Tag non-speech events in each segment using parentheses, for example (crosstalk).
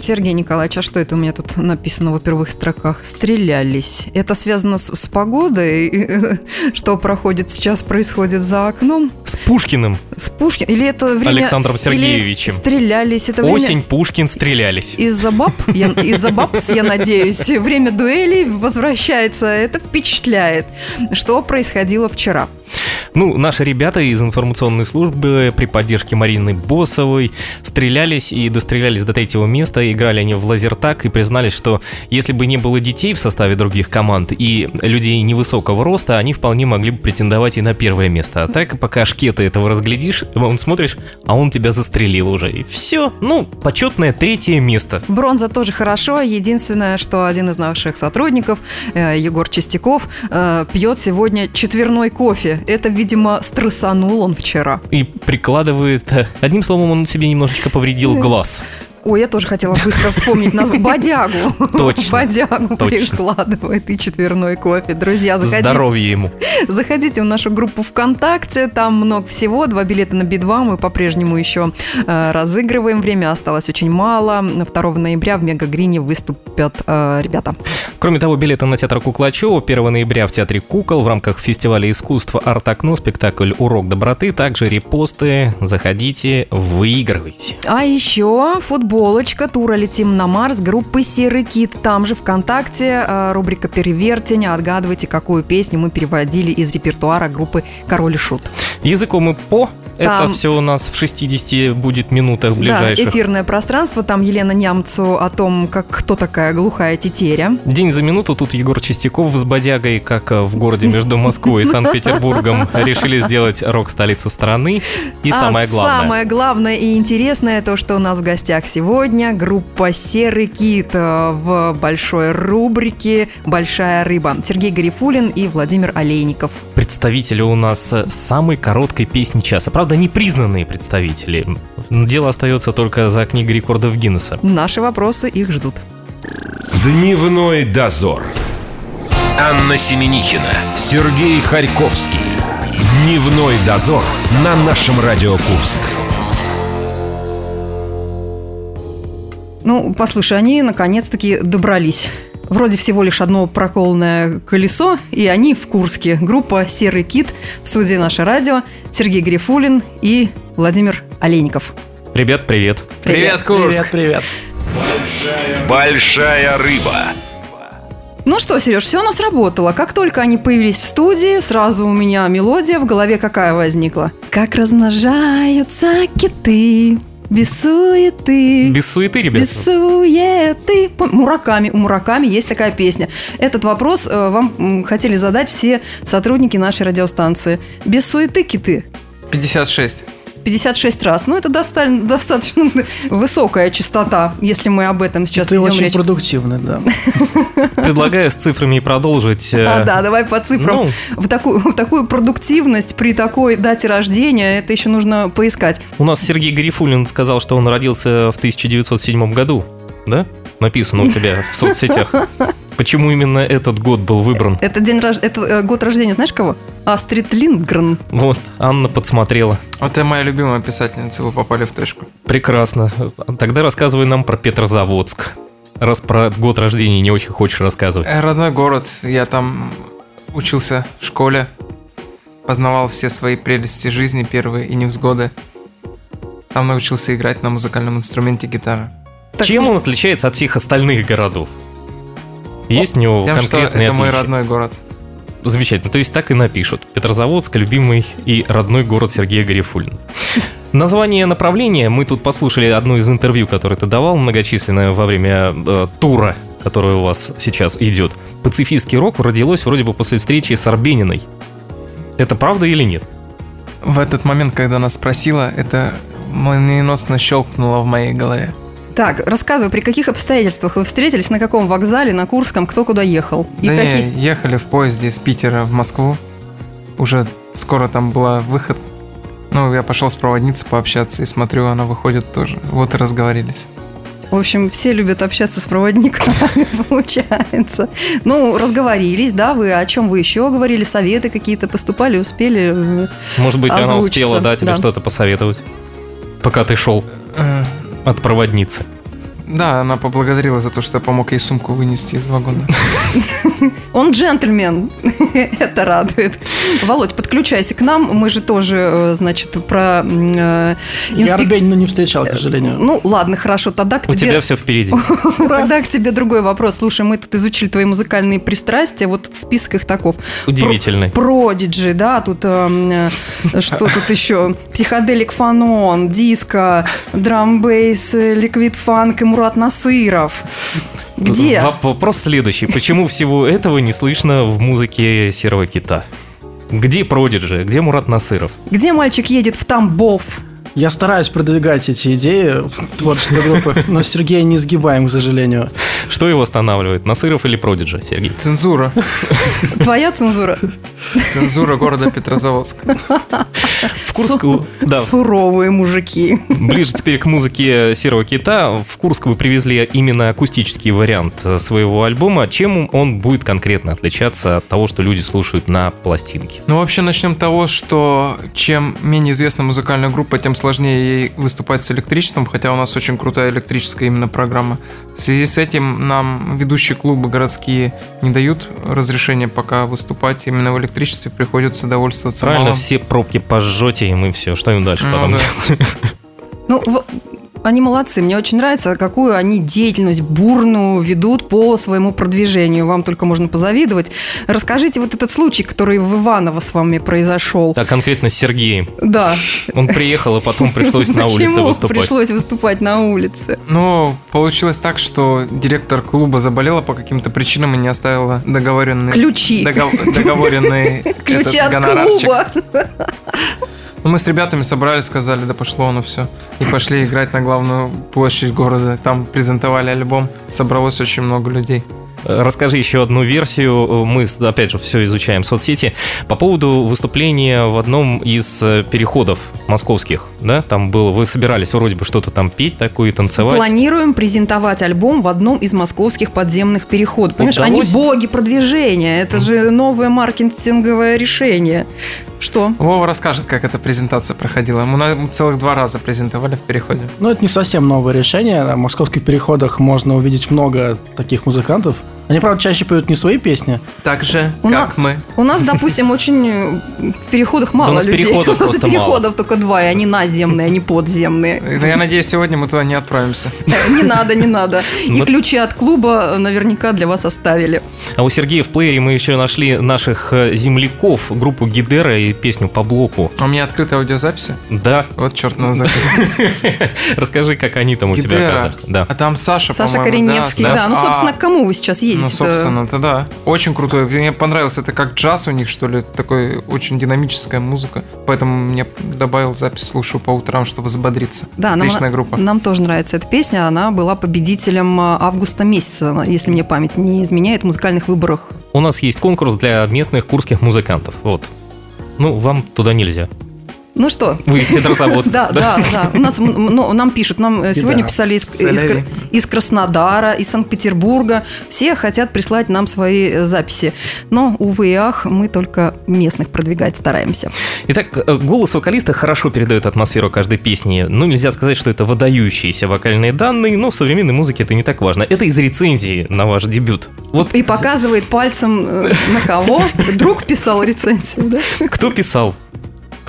Сергей Николаевич, а что это у меня тут написано во первых строках? Стрелялись. Это связано с, с погодой, что проходит сейчас, происходит за окном? С Пушкиным. С Пушкиным? Или это время... Александром Сергеевичем. Или стрелялись. Это время... Осень, Пушкин, стрелялись. Из-за баб, я, из-за бабс, я надеюсь, время дуэлей возвращается. Это впечатляет. Что происходило вчера? Ну, наши ребята из информационной службы при поддержке Марины Босовой стрелялись и дострелялись до третьего места. Играли они в лазертак и признались, что если бы не было детей в составе других команд и людей невысокого роста, они вполне могли бы претендовать и на первое место. А так, пока шкеты этого разглядишь, он смотришь, а он тебя застрелил уже. И все. Ну, почетное третье место. Бронза тоже хорошо. Единственное, что один из наших сотрудников, э, Егор Чистяков, э, пьет сегодня четверной кофе. Это видимо, стрессанул он вчера. И прикладывает... Э, одним словом, он себе немножечко повредил (laughs) глаз. Ой, я тоже хотела быстро вспомнить название. (laughs) Бодягу. Точно. Бодягу точно. прикладывает и четверной кофе. Друзья, заходите. Здоровье ему. Заходите в нашу группу ВКонтакте. Там много всего. Два билета на Би-2 мы по-прежнему еще э, разыгрываем. Время осталось очень мало. 2 ноября в Мегагрине выступят э, ребята. Кроме того, билеты на театр Куклачева 1 ноября в Театре Кукол в рамках фестиваля искусства «Арт-окно» спектакль «Урок доброты». Также репосты. Заходите, выигрывайте. А еще футбол футболочка, тура «Летим на Марс» группы «Серый кит». Там же ВКонтакте э, рубрика «Перевертень». Отгадывайте, какую песню мы переводили из репертуара группы «Король и Шут». Языком и по там, Это все у нас в 60 будет минутах ближайших. Да, эфирное пространство. Там Елена Нямцу о том, как кто такая глухая тетеря. День за минуту. Тут Егор Чистяков с бодягой, как в городе между Москвой и (laughs) Санкт-Петербургом, решили сделать рок-столицу страны. И самое а главное. Самое главное и интересное то, что у нас в гостях сегодня группа «Серый кит» в большой рубрике «Большая рыба». Сергей Гарифулин и Владимир Олейников. Представители у нас самой короткой песни часа. Правда, правда, непризнанные представители. Дело остается только за книгой рекордов Гиннесса. Наши вопросы их ждут. Дневной дозор. Анна Семенихина, Сергей Харьковский. Дневной дозор на нашем Радио Курск. Ну, послушай, они наконец-таки добрались Вроде всего лишь одно проколное колесо, и они в Курске. Группа «Серый кит» в студии «Наше радио». Сергей Грифулин и Владимир Олейников. Ребят, привет. Привет, привет Курск. Привет, привет. Большая, Большая рыба. Ну что, Сереж, все у нас работало. Как только они появились в студии, сразу у меня мелодия в голове какая возникла? Как размножаются киты. Без суеты. Без суеты, ребята. Без суеты. Мураками. У Мураками есть такая песня. Этот вопрос э, вам хотели задать все сотрудники нашей радиостанции. Без суеты киты. 56. 56 раз. Ну, это достаточно, достаточно (laughs) высокая частота, если мы об этом сейчас Ты очень речь. продуктивный, да. (laughs) Предлагаю с цифрами продолжить. Э, а, да, давай по цифрам. Ну, в, такую, в такую продуктивность при такой дате рождения, это еще нужно поискать. У нас Сергей Гарифулин сказал, что он родился в 1907 году, да? Написано у тебя в соцсетях. (laughs) Почему именно этот год был выбран? Это, день, это э, год рождения, знаешь кого? Астрид Линдгрен. Вот, Анна подсмотрела. Это моя любимая писательница, вы попали в точку. Прекрасно. Тогда рассказывай нам про Петрозаводск. Раз про год рождения не очень хочешь рассказывать. Э, родной город. Я там учился в школе. Познавал все свои прелести жизни, первые и невзгоды. Там научился играть на музыкальном инструменте гитара. Чем он отличается от всех остальных городов? Есть у него Тем, конкретные это мой родной город. Замечательно. То есть так и напишут. Петрозаводск, любимый и родной город Сергея Гарифулина. Название направления мы тут послушали одно из интервью, которое ты давал многочисленное во время э, тура, который у вас сейчас идет. Пацифистский рок родилось вроде бы после встречи с Арбениной. Это правда или нет? В этот момент, когда она спросила, это молниеносно щелкнуло в моей голове. Так, рассказывай, при каких обстоятельствах вы встретились, на каком вокзале, на Курском, кто куда ехал? И да какие... не, ехали в поезде из Питера в Москву. Уже скоро там был выход. Ну, я пошел с проводницей пообщаться и смотрю, она выходит тоже. Вот и разговорились. В общем, все любят общаться с проводниками, (laughs) получается. Ну, разговорились, да, вы о чем вы еще говорили, советы какие-то поступали, успели э, Может быть, она Озвучиться, успела, да, тебе да. что-то посоветовать, пока ты шел Э, от проводницы. Да, она поблагодарила за то, что я помог ей сумку вынести из вагона. (laughs) Он джентльмен, (laughs) это радует. Володь, подключайся к нам, мы же тоже, э, значит, про э, Я инспек- Арбенина не встречал, к сожалению. Ну, ладно, хорошо, тогда к У тебе... тебя все впереди. (laughs) Тогда к тебе другой вопрос. Слушай, мы тут изучили твои музыкальные пристрастия, вот тут список их таков. Удивительный. Продиджи, да, тут эм, э, что тут еще? Психоделик фанон, диско, драмбейс, ликвид фанк и Мурат Насыров. Где? Воп- Вопрос следующий. Почему всего этого не слышно в музыке Серого Кита? Где Продиджи? Где Мурат Насыров? Где мальчик едет в Тамбов? Я стараюсь продвигать эти идеи творческой группы, но Сергей не сгибаем, к сожалению. Что его останавливает? Насыров или Продиджи, Сергей? Цензура. Твоя цензура? Цензура города Петрозаводск. В Курск, да, Суровые мужики. ближе теперь к музыке Серого Кита. В Курск вы привезли именно акустический вариант своего альбома. Чем он будет конкретно отличаться от того, что люди слушают на пластинке? Ну, вообще, начнем с того, что чем менее известна музыкальная группа, тем сложнее ей выступать с электричеством, хотя у нас очень крутая электрическая именно программа. В связи с этим нам ведущие клубы городские не дают разрешения пока выступать именно в электричестве, приходится довольствоваться Правильно, малым. все пробки пожжете, и мы все. Что им дальше Ну потом да. делать? Ну, в- они молодцы. Мне очень нравится, какую они деятельность бурную ведут по своему продвижению. Вам только можно позавидовать. Расскажите вот этот случай, который в Иваново с вами произошел. А конкретно с Сергеем. Да. Он приехал, и потом пришлось на улице выступать. пришлось выступать на улице? Но получилось так, что директор клуба заболела по каким-то причинам и не оставила договоренный... Ключи. догов- договоренный (laughs) Ключи от клуба. Ну, мы с ребятами собрались, сказали, да пошло оно все. И пошли играть на главную площадь города. Там презентовали альбом. Собралось очень много людей. Расскажи еще одну версию. Мы, опять же, все изучаем соцсети. По поводу выступления в одном из э, переходов московских. Да, там было, вы собирались вроде бы что-то там петь такое, танцевать. Планируем презентовать альбом в одном из московских подземных переходов. Понимаешь, они Удалось? боги продвижения. Это же новое маркетинговое решение. Что? Вова расскажет, как эта презентация проходила. Мы на- целых два раза презентовали в переходе. Но это не совсем новое решение. На московских переходах можно увидеть много таких музыкантов. Они, правда, чаще поют не свои песни. Так же, У на- как мы. У нас, допустим, очень э, в переходах мало у нас людей. переходов (laughs) У нас просто переходов только два, и они наземные, они подземные. Да Я надеюсь, сегодня мы туда не отправимся. (laughs) Не надо, не надо. И ключи от клуба наверняка для вас оставили. А у Сергея в плеере мы еще нашли наших э, земляков, группу Гидера и песню по блоку. А у меня открыта аудиозаписи. Да, Вот черт на закрыт. (laughs) расскажи, как они там у тебя оказались. Да. А там Саша, Саша Кореневский, да. Ну, А, собственно, к кому вы сейчас едете? Ну, собственно, это да. Очень крутой. Мне понравилось. Это как джаз у них, что ли. Такой очень динамическая музыка. Поэтому мне добавил запись, слушаю по утрам, чтобы взбодриться. Да, нам, Отличная группа. нам тоже нравится эта песня. Она была победителем а, августа месяца, если мне память не изменяет, в музыкальных выборах. У нас есть конкурс для местных курских музыкантов. Вот. Ну, вам туда нельзя. Ну что? Вы из Петрозаводска. (laughs) Да, да, да. У нас, ну, нам пишут, нам э, сегодня писали из, из, из Краснодара, из Санкт-Петербурга. Все хотят прислать нам свои э, записи. Но, увы и ах, мы только местных продвигать стараемся. Итак, э, голос вокалиста хорошо передает атмосферу каждой песни. Ну, нельзя сказать, что это выдающиеся вокальные данные, но в современной музыке это не так важно. Это из рецензии на ваш дебют. Вот И показывает пальцем на кого. (laughs) Друг писал рецензию, да? кто писал?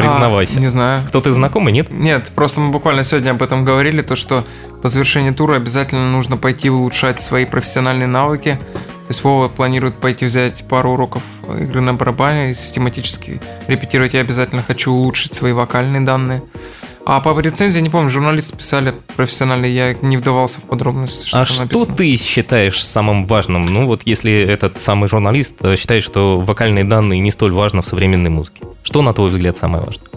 Признавайся. А, не знаю. Кто-то знакомый, нет? Нет, просто мы буквально сегодня об этом говорили, то что по завершении тура обязательно нужно пойти улучшать свои профессиональные навыки. То есть Вова планирует пойти взять пару уроков игры на барабане и систематически репетировать. Я обязательно хочу улучшить свои вокальные данные. А по рецензии, не помню, журналисты писали профессиональные, я не вдавался в подробности, что а там что написано. ты считаешь самым важным? Ну вот если этот самый журналист э, считает, что вокальные данные не столь важны в современной музыке. Что, на твой взгляд, самое важное?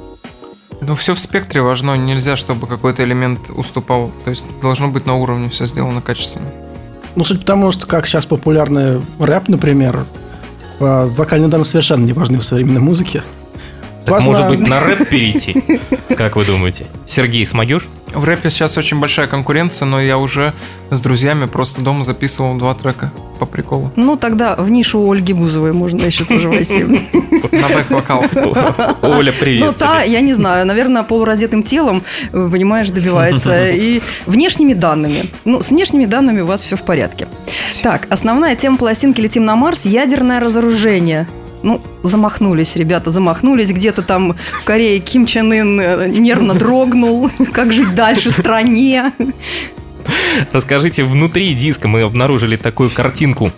Ну, все в спектре важно. Нельзя, чтобы какой-то элемент уступал. То есть должно быть на уровне все сделано качественно. Ну, суть потому, что как сейчас популярный рэп, например, а, вокальные данные совершенно не важны в современной музыке. Так Важно- может быть на рэп перейти? Как вы думаете? Сергей, смогешь? В рэпе сейчас очень большая конкуренция, но я уже с друзьями просто дома записывал два трека по приколу. Ну, тогда в нишу Ольги Бузовой можно еще тоже войти. На бэк-вокал. Оля, привет Ну, та, я не знаю, наверное, полураздетым телом, э, понимаешь, добивается. (laughs) И внешними данными. Ну, с внешними данными у вас все в порядке. Так, основная тема пластинки «Летим на Марс» – ядерное разоружение. Ну, замахнулись, ребята, замахнулись. Где-то там в Корее Ким Чен Ын э, нервно дрогнул. (laughs) Как жить дальше стране? Расскажите, внутри диска мы обнаружили такую картинку.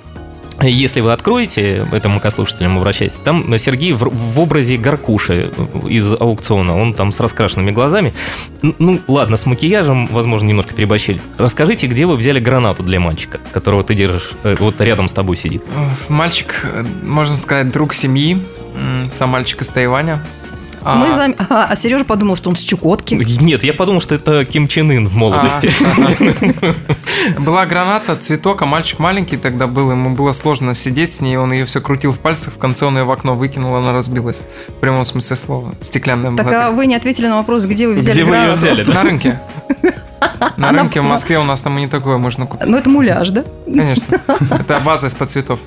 Если вы откроете, это мукослушателям обращайтесь, там Сергей в, в образе Гаркуши из аукциона, он там с раскрашенными глазами. Ну, ладно, с макияжем, возможно, немножко переборщили. Расскажите, где вы взяли гранату для мальчика, которого ты держишь, э, вот рядом с тобой сидит? Мальчик, э, можно сказать, друг семьи. Сам мальчик из Тайваня. А, Мы зам- а, а Сережа подумал, что он с Чукотки. Нет, я подумал, что это Ким Чен Ын в молодости. а, Была граната, цветок, а мальчик маленький тогда был, ему было сложно сидеть с ней, он ее все крутил в пальцах, в конце он ее в окно выкинул, она разбилась. В прямом смысле слова. Стеклянная Так а вы не ответили на вопрос, где вы взяли Где вы ее взяли, да? На рынке. На рынке в Москве у нас там и не такое можно купить. Ну, это муляж, да? Конечно. Это база из-под цветов.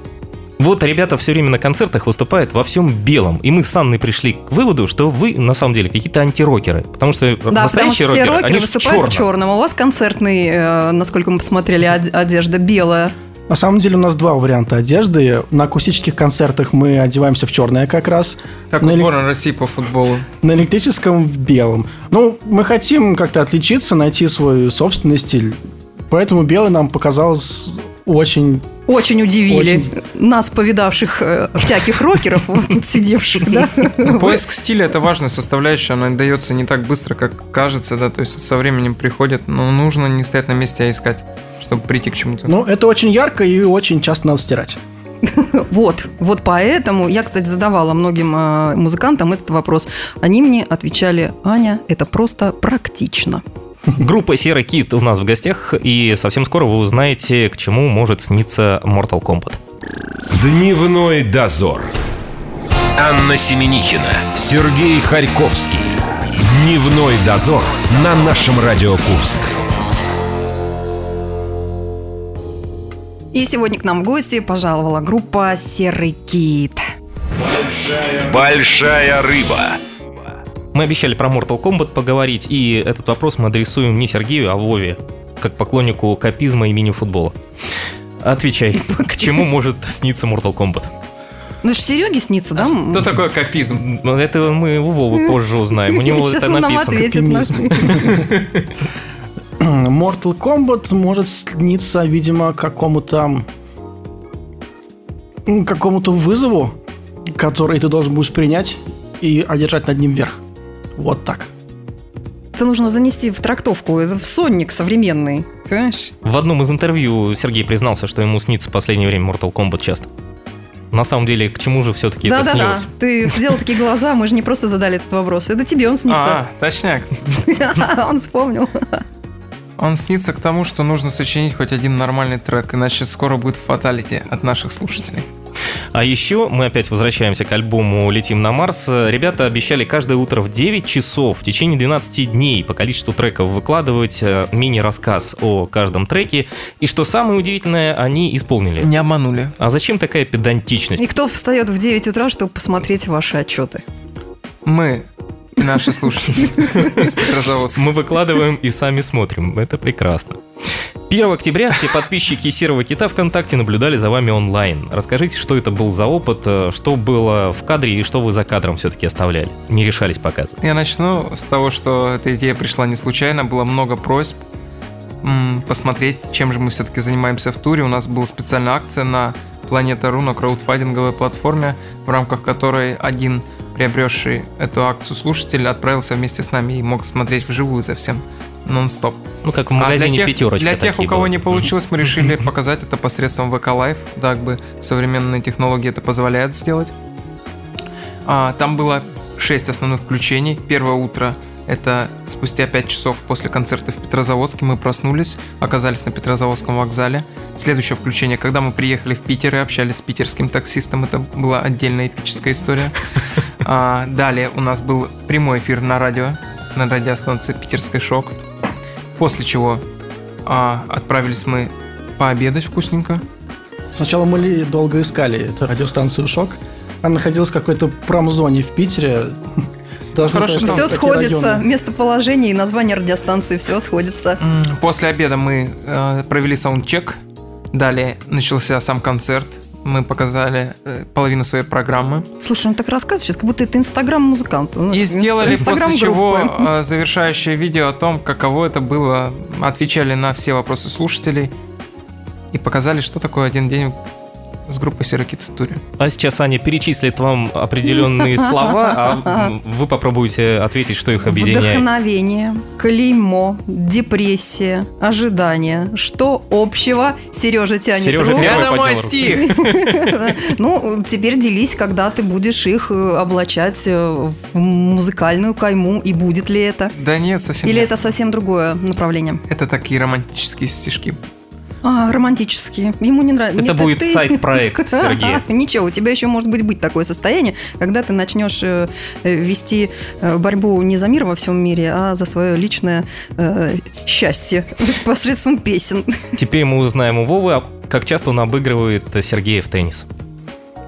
Вот ребята все время на концертах выступают во всем белом. И мы с Анной пришли к выводу, что вы на самом деле какие-то антирокеры. Потому что Да, потому настоящие что все рокеры, рокеры они в выступают в черном. черном. У вас концертный, э, насколько мы посмотрели, од- одежда белая. На самом деле у нас два варианта одежды. На акустических концертах мы одеваемся в черное как раз. Как на, у эле- сборной России по футболу. на электрическом в белом. Ну, мы хотим как-то отличиться, найти свой собственный стиль. Поэтому белый нам показалось очень... Очень удивили Очень. нас, повидавших э, всяких рокеров, (laughs) вот тут сидевших, да? Ну, (laughs) Поиск стиля это важная составляющая, она дается не так быстро, как кажется, да, то есть со временем приходит, но нужно не стоять на месте, а искать, чтобы прийти к чему-то. Ну, это очень ярко и очень часто надо стирать. (laughs) Вот, вот поэтому я, кстати, задавала многим э, музыкантам этот вопрос. Они мне отвечали, Аня, это просто практично. Группа Серый Кит у нас в гостях, и совсем скоро вы узнаете, к чему может сниться Mortal Kombat. Дневной дозор. Анна Семенихина, Сергей Харьковский. Дневной дозор на нашем Радио Курск. И сегодня к нам в гости пожаловала группа «Серый кит». Большая рыба. Мы обещали про Mortal Kombat поговорить, и этот вопрос мы адресуем не Сергею, а Вове, как поклоннику капизма и мини-футбола. Отвечай, к чему может сниться Mortal Kombat? Ну, это ж Сереге снится, да? Что такое капизм? Ну, Это мы у Вовы позже узнаем, у него это написано. (laughs) Mortal Kombat может сниться, видимо, какому-то какому-то вызову, который ты должен будешь принять и одержать над ним верх. Вот так. Это нужно занести в трактовку, это в сонник современный, понимаешь? В одном из интервью Сергей признался, что ему снится в последнее время Mortal Kombat часто. На самом деле, к чему же все-таки это Да-да-да, снилось? ты сделал (laughs) такие глаза, мы же не просто задали этот вопрос. Это тебе он А, снится. точняк. (laughs) Он вспомнил. Он снится к тому, что нужно сочинить хоть один нормальный трек, иначе скоро будет фаталити от наших слушателей. А еще мы опять возвращаемся к альбому «Летим на Марс». Ребята обещали каждое утро в 9 часов в течение 12 дней по количеству треков выкладывать э, мини-рассказ о каждом треке. И что самое удивительное, они исполнили. Не обманули. А зачем такая педантичность? И кто встает в 9 утра, чтобы посмотреть ваши отчеты? Мы наши слушатели (laughs) из Петрозаводска. Мы выкладываем и сами смотрим. Это прекрасно. 1 октября все подписчики Серого Кита ВКонтакте наблюдали за вами онлайн. Расскажите, что это был за опыт, э, что было в кадре и что вы за кадром все-таки оставляли? Не решались показывать. Я начну с того, что эта идея пришла не случайно, было много просьб посмотреть, чем же мы все-таки занимаемся в туре. У нас была специальная акция на Планета.ру на краудфандинговой платформе, в рамках которой один приобретший эту акцию слушатель отправился вместе с нами и мог смотреть вживую за всем нон-стоп. Ну, как в А магазине для тех, «Пятерочка». Для тех, у кого были. не получилось, мы (clears throat) решили показать это посредством VK Live. Как бы современные технологии это позволяют сделать. А, там было 6 основных включений. Первое утро это спустя 5 часов после концерта в Петрозаводске мы проснулись, оказались на Петрозаводском вокзале. Следующее включение, когда мы приехали в Питер и общались с питерским таксистом, это была отдельная эпическая история. (laughs) А, далее у нас был прямой эфир на радио, на радиостанции «Питерский шок». После чего а, отправились мы пообедать вкусненько. Сначала мы долго искали эту радиостанцию «Шок». Она находилась в какой-то промзоне в Питере. (laughs) Должны Хорошо, сказать, что Все сходится, районы. местоположение и название радиостанции, все сходится. После обеда мы э, провели саундчек. Далее начался сам концерт. Мы показали э, половину своей программы. Слушай, он так рассказывает сейчас, как будто это инстаграм-музыкант. Ну, И сделали после чего э, завершающее видео о том, каково это было. Отвечали на все вопросы слушателей. И показали, что такое один день с группой Сирокит туре. А сейчас Аня перечислит вам определенные (laughs) слова, а вы попробуйте ответить, что их объединяет. Вдохновение, клеймо, депрессия, ожидание. Что общего? Сережа тянет Сережа руку. Рядом мой стих! Ну, теперь делись, когда ты будешь их э, облачать э, в музыкальную кайму, и будет ли это? Да нет, совсем Или это совсем другое направление? Это такие романтические стишки. А, романтические. Ему не нравится. Это Нет, будет ты- сайт-проект (laughs) Сергея. Ничего, у тебя еще может быть быть такое состояние, когда ты начнешь э, э, вести э, борьбу не за мир во всем мире, а за свое личное э, счастье (laughs) посредством песен. Теперь мы узнаем у Вовы, а как часто он обыгрывает Сергея в теннис.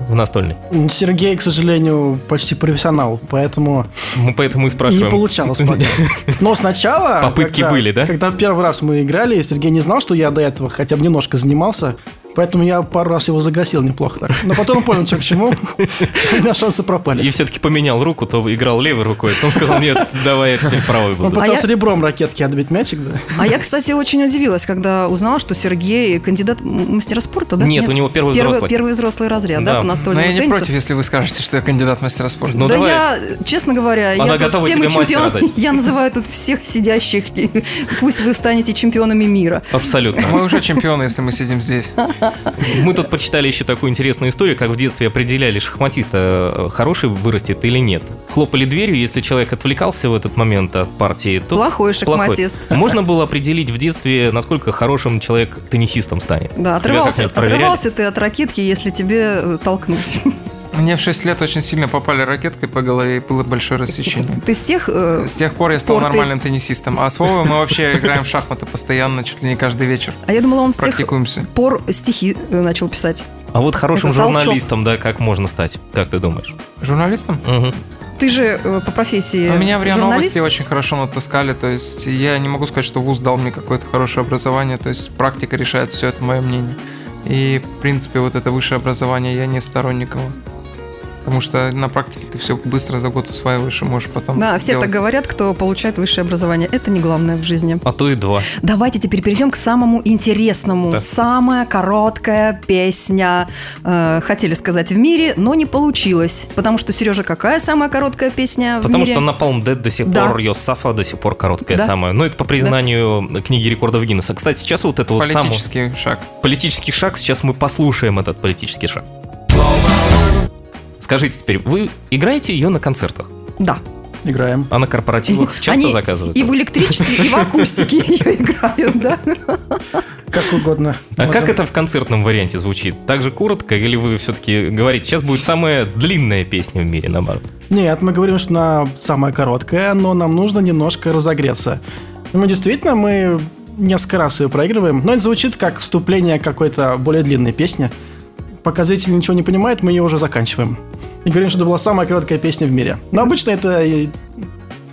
В настольный. Сергей, к сожалению, почти профессионал, поэтому Мы поэтому и спрашиваем. не получалось пока. (laughs) Но сначала... Попытки когда- были, да? Когда в первый раз мы играли, Сергей не знал, что я до этого хотя бы немножко занимался, поэтому я пару раз его загасил неплохо так. Но потом понял, что к чему. (laughs) У меня шансы пропали. И все-таки поменял руку, то играл левой рукой, потом сказал, нет, давай я теперь правой Он буду. пытался я- ребром ракетки отбить мячик, да? А я, кстати, очень удивилась, когда узнала, что Сергей кандидат мастера спорта, да? Нет, у него первый первый, взрослый. Первый взрослый разряд, да, Да. по Но настольному я не теннису. против, если вы скажете, что я кандидат в мастера спорта. Ну, да давай. я, честно говоря, Она я тут готова всем чемпион, (laughs) я называю тут всех сидящих, (laughs) пусть вы станете чемпионами мира. Абсолютно. Мы уже чемпионы, если мы сидим здесь. (laughs) Мы тут почитали еще такую интересную историю, как в детстве определяли шахматиста, э, хороший вырастет или нет. Хлопали дверью, если человек отвлекался в этот момент от партии, то Плохой шахматист. Можно было определить в детстве, насколько хорошим человек теннисистом станет. Да, отрывался, отрывался ты от ракетки, если тебе э, толкнуть. (laughs) Мне в 6 лет очень сильно попали ракеткой по голове, и было большое рассечение. Ты с тех... э, С тех пор я стал нормальным теннисистом. А с Вовой мы вообще играем в шахматы постоянно, чуть ли не каждый вечер. А я думала, он с тех пор стихи э, начал писать. А вот хорошим Это толчок. журналистом, да, как можно стать? Как ты думаешь? Журналистом? Мгм. Ты же э, по профессии Ну, Меня в РИА журналист? Новости очень хорошо натаскали, то есть я не могу сказать, что вуз дал мне какое-то хорошее образование, то есть практика решает все, это мое мнение. И, в принципе, вот это высшее образование я не сторонник его. Потому что на практике ты все быстро за год усваиваешь и можешь потом Да, все делать. так говорят, кто получает высшее образование. Это не главное в жизни. А то и два. Давайте теперь перейдем к самому интересному. Да. Самая короткая песня. э, хотели сказать в мире, но не получилось. Потому что, Сережа, какая самая короткая песня в Потому мире? что на Palm Dead до сих Да. пор ее Сафа до сих пор короткая Да. самая. Ну, это по признанию книги рекордов Гиннесса. Кстати, сейчас вот это вот самый Политический шаг. политический шаг, сейчас мы послушаем этот политический шаг. Скажите теперь, вы играете ее на концертах? Да. А Играем. на корпоративах часто Они заказывают? И в электричестве, и в акустике (laughs) ее играют, да? Как угодно. А Можем. как это в концертном варианте звучит? Так же коротко, или вы все-таки говорите, сейчас будет самая длинная песня в мире, наоборот? Нет, мы говорим, что она самая короткая, но нам нужно немножко разогреться. Мы действительно, мы несколько раз ее проигрываем, но это звучит как вступление какой-то более длинной песни. Пока зритель ничего не понимает, мы ее уже заканчиваем. И говорим, что это была самая короткая песня в мире. Но обычно это и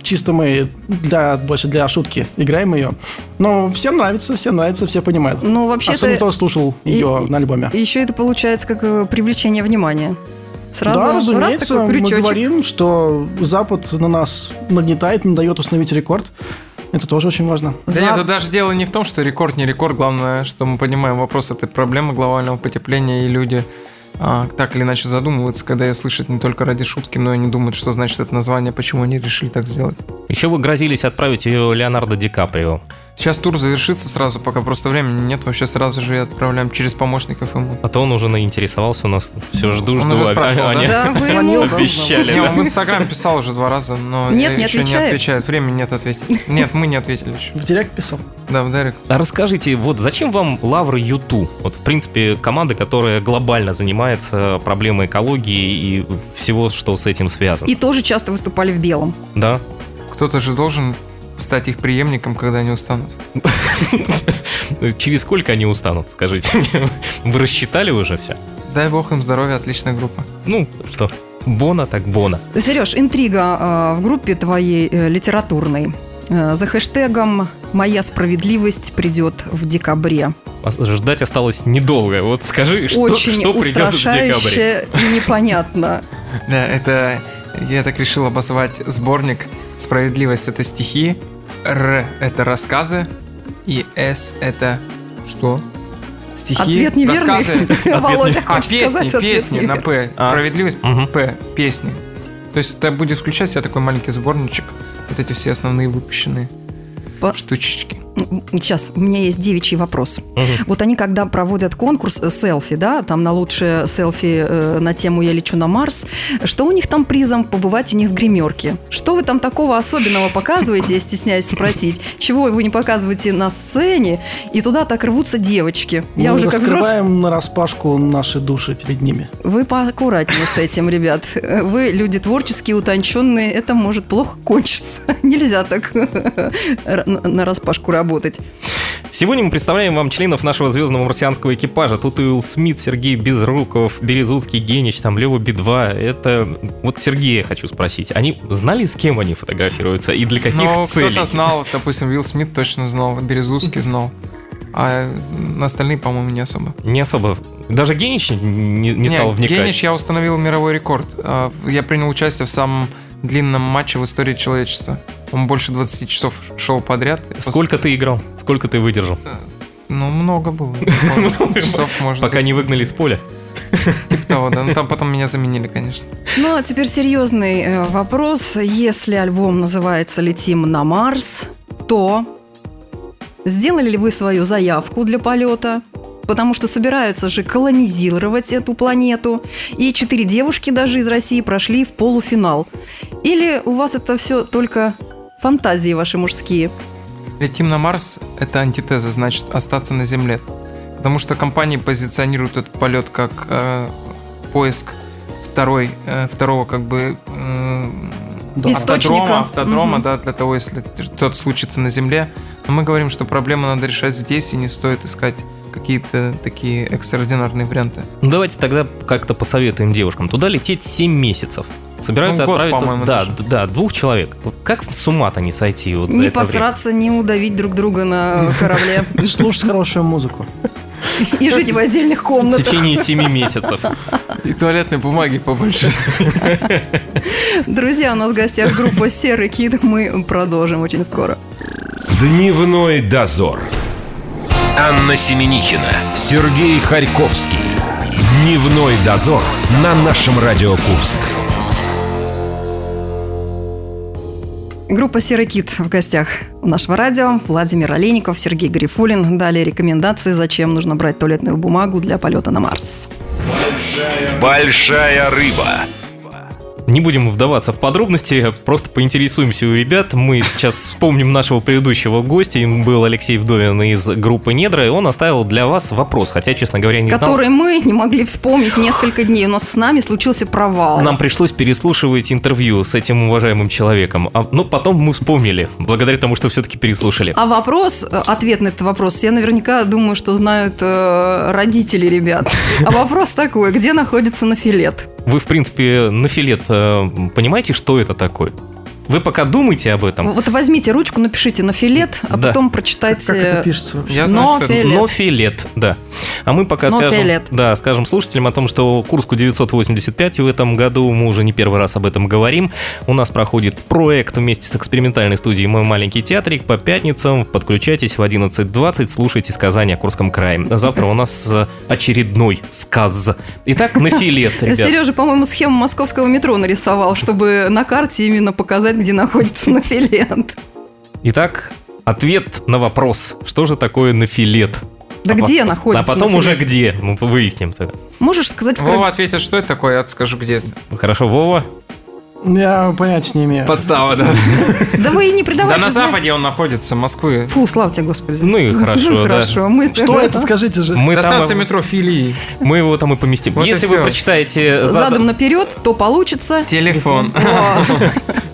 чисто мы для, больше для шутки играем ее. Но всем нравится, всем нравится, все понимают. Ну, вообще-то... Особенно кто слушал ее И- на альбоме. Еще это получается как э, привлечение внимания. Сразу да, раз разумеется, такой мы говорим, что Запад на нас нагнетает, не дает установить рекорд. Это тоже очень важно. Да За- нет, тут даже дело не в том, что рекорд, не рекорд. Главное, что мы понимаем вопрос этой проблемы глобального потепления, и люди а, так или иначе задумываются, когда я слышат не только ради шутки, но и не думают, что значит это название, почему они решили так сделать. Еще вы грозились отправить ее Леонардо Ди Каприо. Сейчас тур завершится сразу, пока просто времени нет, вообще сразу же отправляем через помощников ему. А то он уже наинтересовался у нас. Все жду, Он жду. уже а- спрашивал, а- да? они Да, вы ему- да? Обещали, Не, он в Инстаграм писал уже два раза, но Нет, не еще не отвечает. отвечает. Времени нет ответить. Нет, мы не ответили еще. В директ писал. Да, в Директ. А расскажите, вот зачем вам лавры Юту? Вот, в принципе, команда, которая глобально занимается проблемой экологии и всего, что с этим связано. И тоже часто выступали в белом. Да? Кто-то же должен стать их преемником, когда они устанут. Через сколько они устанут, скажите мне? Вы рассчитали уже все? Дай бог им здоровья, отличная группа. Ну, что, Бона так Бона. Сереж, интрига э, в группе твоей э, литературной. Э, за хэштегом «Моя справедливость придет в декабре». А Ждать осталось недолго. Вот скажи, что, Очень что придет в декабре? устрашающе и непонятно. Да, это я так решил обозвать сборник «Справедливость» — это стихи, «Р» — это рассказы, и «С» — это что? Стихи, Ответ неверный. рассказы. (laughs) Володя А, хочет песни, сказать, ответ песни на. «П». А. Справедливость. «П», песни. То есть это будет включать в себя такой маленький сборничек, вот эти все основные выпущенные По- штучечки. Сейчас, у меня есть девичий вопрос. Мгм. Вот они, когда проводят конкурс э, селфи, да, там на лучшее селфи э, на тему «Я лечу на Марс», что у них там призом побывать у них в гримерке? Что вы там такого особенного показываете, я стесняюсь спросить? Чего вы не показываете на сцене, и туда так рвутся девочки? Я Мы уже как раскрываем на распашку наши души перед ними. Вы поаккуратнее с этим, ребят. Вы люди творческие, утонченные, это может плохо кончиться. (laughs) Нельзя так на распашку работать. Сегодня мы представляем вам членов нашего звездного марсианского экипажа. Тут и Уилл Смит, Сергей Безруков, Березутский, Генич, там Лева Би-2. Это... Вот Сергея хочу спросить. Они знали, с кем они фотографируются и для каких Но целей? Ну, кто-то знал, допустим, Вилл Смит точно знал, Березутский знал, а остальные, по-моему, не особо. Не особо. Даже Генич не, не стал вникать. Генич я установил мировой рекорд. А, Я принял участие в самом длинном матче в истории человечества. Он больше 20 часов шел подряд. Сколько ты играл? Сколько ты выдержал? Ну, (laughs) много было. Часов, может Пока не выгнали с поля? типа того, да. Ну, там потом меня заменили, конечно. Ну, а теперь серьезный э, вопрос. Если альбом называется «Летим на Марс», то сделали ли вы свою заявку для полета? Потому что собираются же колонизировать эту планету. И четыре девушки даже из России прошли в полуфинал. Или у вас это все только фантазии ваши мужские? Летим на Марс — это антитеза, значит, остаться на Земле. Потому что компании позиционируют этот полет как э, поиск второй, э, второго как бы э, Да. Автодрома, автодрома, Мгм. да, для того, если что-то случится на Земле. Но мы говорим, что проблему надо решать здесь, и не стоит искать какие-то такие экстраординарные варианты. Ну, давайте тогда как-то посоветуем девушкам. Туда лететь 7 месяцев. Собираются Ну, год, отправить... по-моему, да, даже. да, двух человек. Как с ума-то не сойти вот Не это время? посраться, не удавить друг друга на (laughs) корабле И слушать хорошую музыку. и жить в отдельных В комнатах. течение 7 месяцев. И туалетной бумаги побольше. Друзья, у нас в гостях группа «Серый кит». Мы продолжим очень скоро. Дневной дозор. Анна Семенихина, Сергей Харьковский. Дневной дозор на нашем Радио Курск. Группа «Серый кит» в гостях у нашего радио. Владимир Олейников, Сергей Гарифулин. Дали рекомендации, зачем нужно брать туалетную бумагу для полета на Марс. Большая рыба. Не будем вдаваться в подробности, просто поинтересуемся у ребят. Мы сейчас вспомним нашего предыдущего гостя. Им был Алексей Вдовин из группы «Недра», и он оставил для вас вопрос, хотя, честно говоря, не знал. Который мы не могли вспомнить несколько дней. У нас с нами случился провал. Нам пришлось переслушивать интервью с этим уважаемым человеком. А, но потом мы вспомнили, благодаря тому, что все-таки переслушали. А вопрос, э, ответ на этот вопрос, я наверняка думаю, что знают э, родители ребят. А вопрос такой, где находится нафилет? Вы, в принципе, на филет э, понимаете, что это такое? Вы пока думайте об этом. Вот возьмите ручку, напишите нафилет, а Да. потом прочитайте... Как это пишется вообще? Я знаю, что это. Нофилет. Но филет, да. А мы пока Но скажем, филет. да, скажем слушателям о том, что Курску 985 в этом году, мы уже не первый раз об этом говорим. У нас проходит проект вместе с экспериментальной студией «Мой маленький театрик» по пятницам. Подключайтесь в 11.20, слушайте сказания о Курском крае. Завтра у нас э, очередной сказ. Итак, на (laughs) филет, ребят. Сережа, по-моему, схему московского метро нарисовал, чтобы на карте именно показать, где находится нафилет. Итак, ответ на вопрос, что же такое нафилет? Да А по- где находится А потом уже нафилет? где, мы выясним тогда. Можешь сказать... Вова вкра- ответит, что это такое, я скажу, где это. Хорошо, Вова? Я понятия не имею. Подстава, да. Да вы и не Да придавайте. на западе он находится, Москвы. Фу, славьте, Господи. Ну и хорошо, Ну, да. хорошо. Мы Что это, скажите же? Мы До там, станции метро Филии. мы его там и поместим. Вот Если вы прочитаете задом- наперед, то получится. Телефон. (laughs)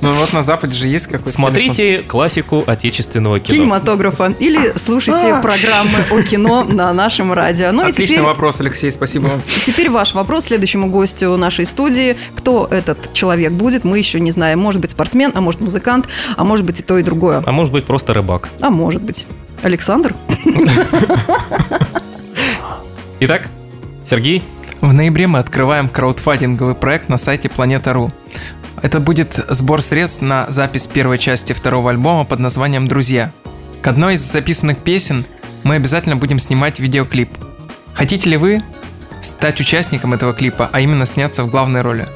Ну вот на западе же есть какой-то смотрите классику отечественного кино. кинематографа. Или слушайте А. программы о кино на нашем радио. Ну Отличный теперь, вопрос, Алексей, спасибо вам. теперь ваш вопрос следующему гостю нашей студии. Кто этот человек будет, мы еще не знаем. Может быть спортсмен, а может музыкант, а может быть и то, и другое. А может быть просто рыбак. А может быть. Александр? Итак, Сергей, В ноябре мы открываем краудфандинговый проект на сайте Планета.ру. Это будет сбор средств на запись первой части второго альбома под названием «Друзья». К одной из записанных песен мы обязательно будем снимать видеоклип. Хотите ли вы стать участником этого клипа, а именно сняться в главной роли?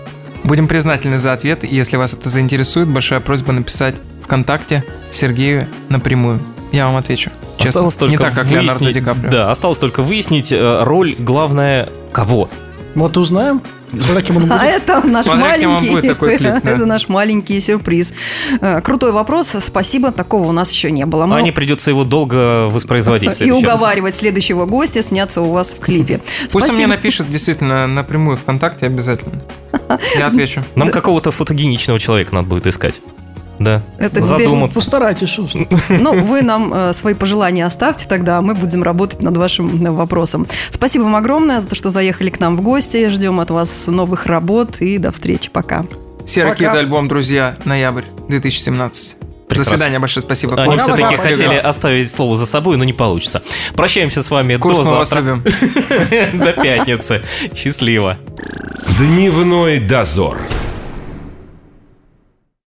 Будем признательны за ответ, и если вас это заинтересует, большая просьба написать ВКонтакте Сергею напрямую. Я вам отвечу. Честно. осталось только Не так, как Леонардо выяснить- Ди Каприо. Да, осталось только выяснить э, роль, главное, кого. Вот узнаем. Смотря кем он А будет. это наш Смотря маленький, будет, такой клип, (laughs) да. это наш маленький сюрприз. Э, Крутой вопрос, спасибо, такого у нас еще не было. Мы- Ане придется его долго воспроизводить. (laughs) и раз. уговаривать следующего гостя сняться у вас в клипе. Пусть он мне Спасибо. напишет действительно напрямую ВКонтакте обязательно. Я (laughs) отвечу. Нам какого-то фотогеничного человека надо будет искать. Да. Это Задуматься. Постарайтесь, ж. Ну, вы нам э, свои пожелания оставьте тогда, а мы будем работать над вашим э, вопросом. Спасибо вам огромное за то, что заехали к нам в гости. Ждем от вас новых работ и до встречи. Пока. Серокит Пока. альбом «Друзья», ноябрь 2017. Прекрасно. До свидания, большое спасибо. Они Пока, все-таки пока, хотели спасибо. оставить слово за собой, но не получится. Прощаемся с вами Курс, до завтра. любим. (laughs) До пятницы. Счастливо. Дневной дозор.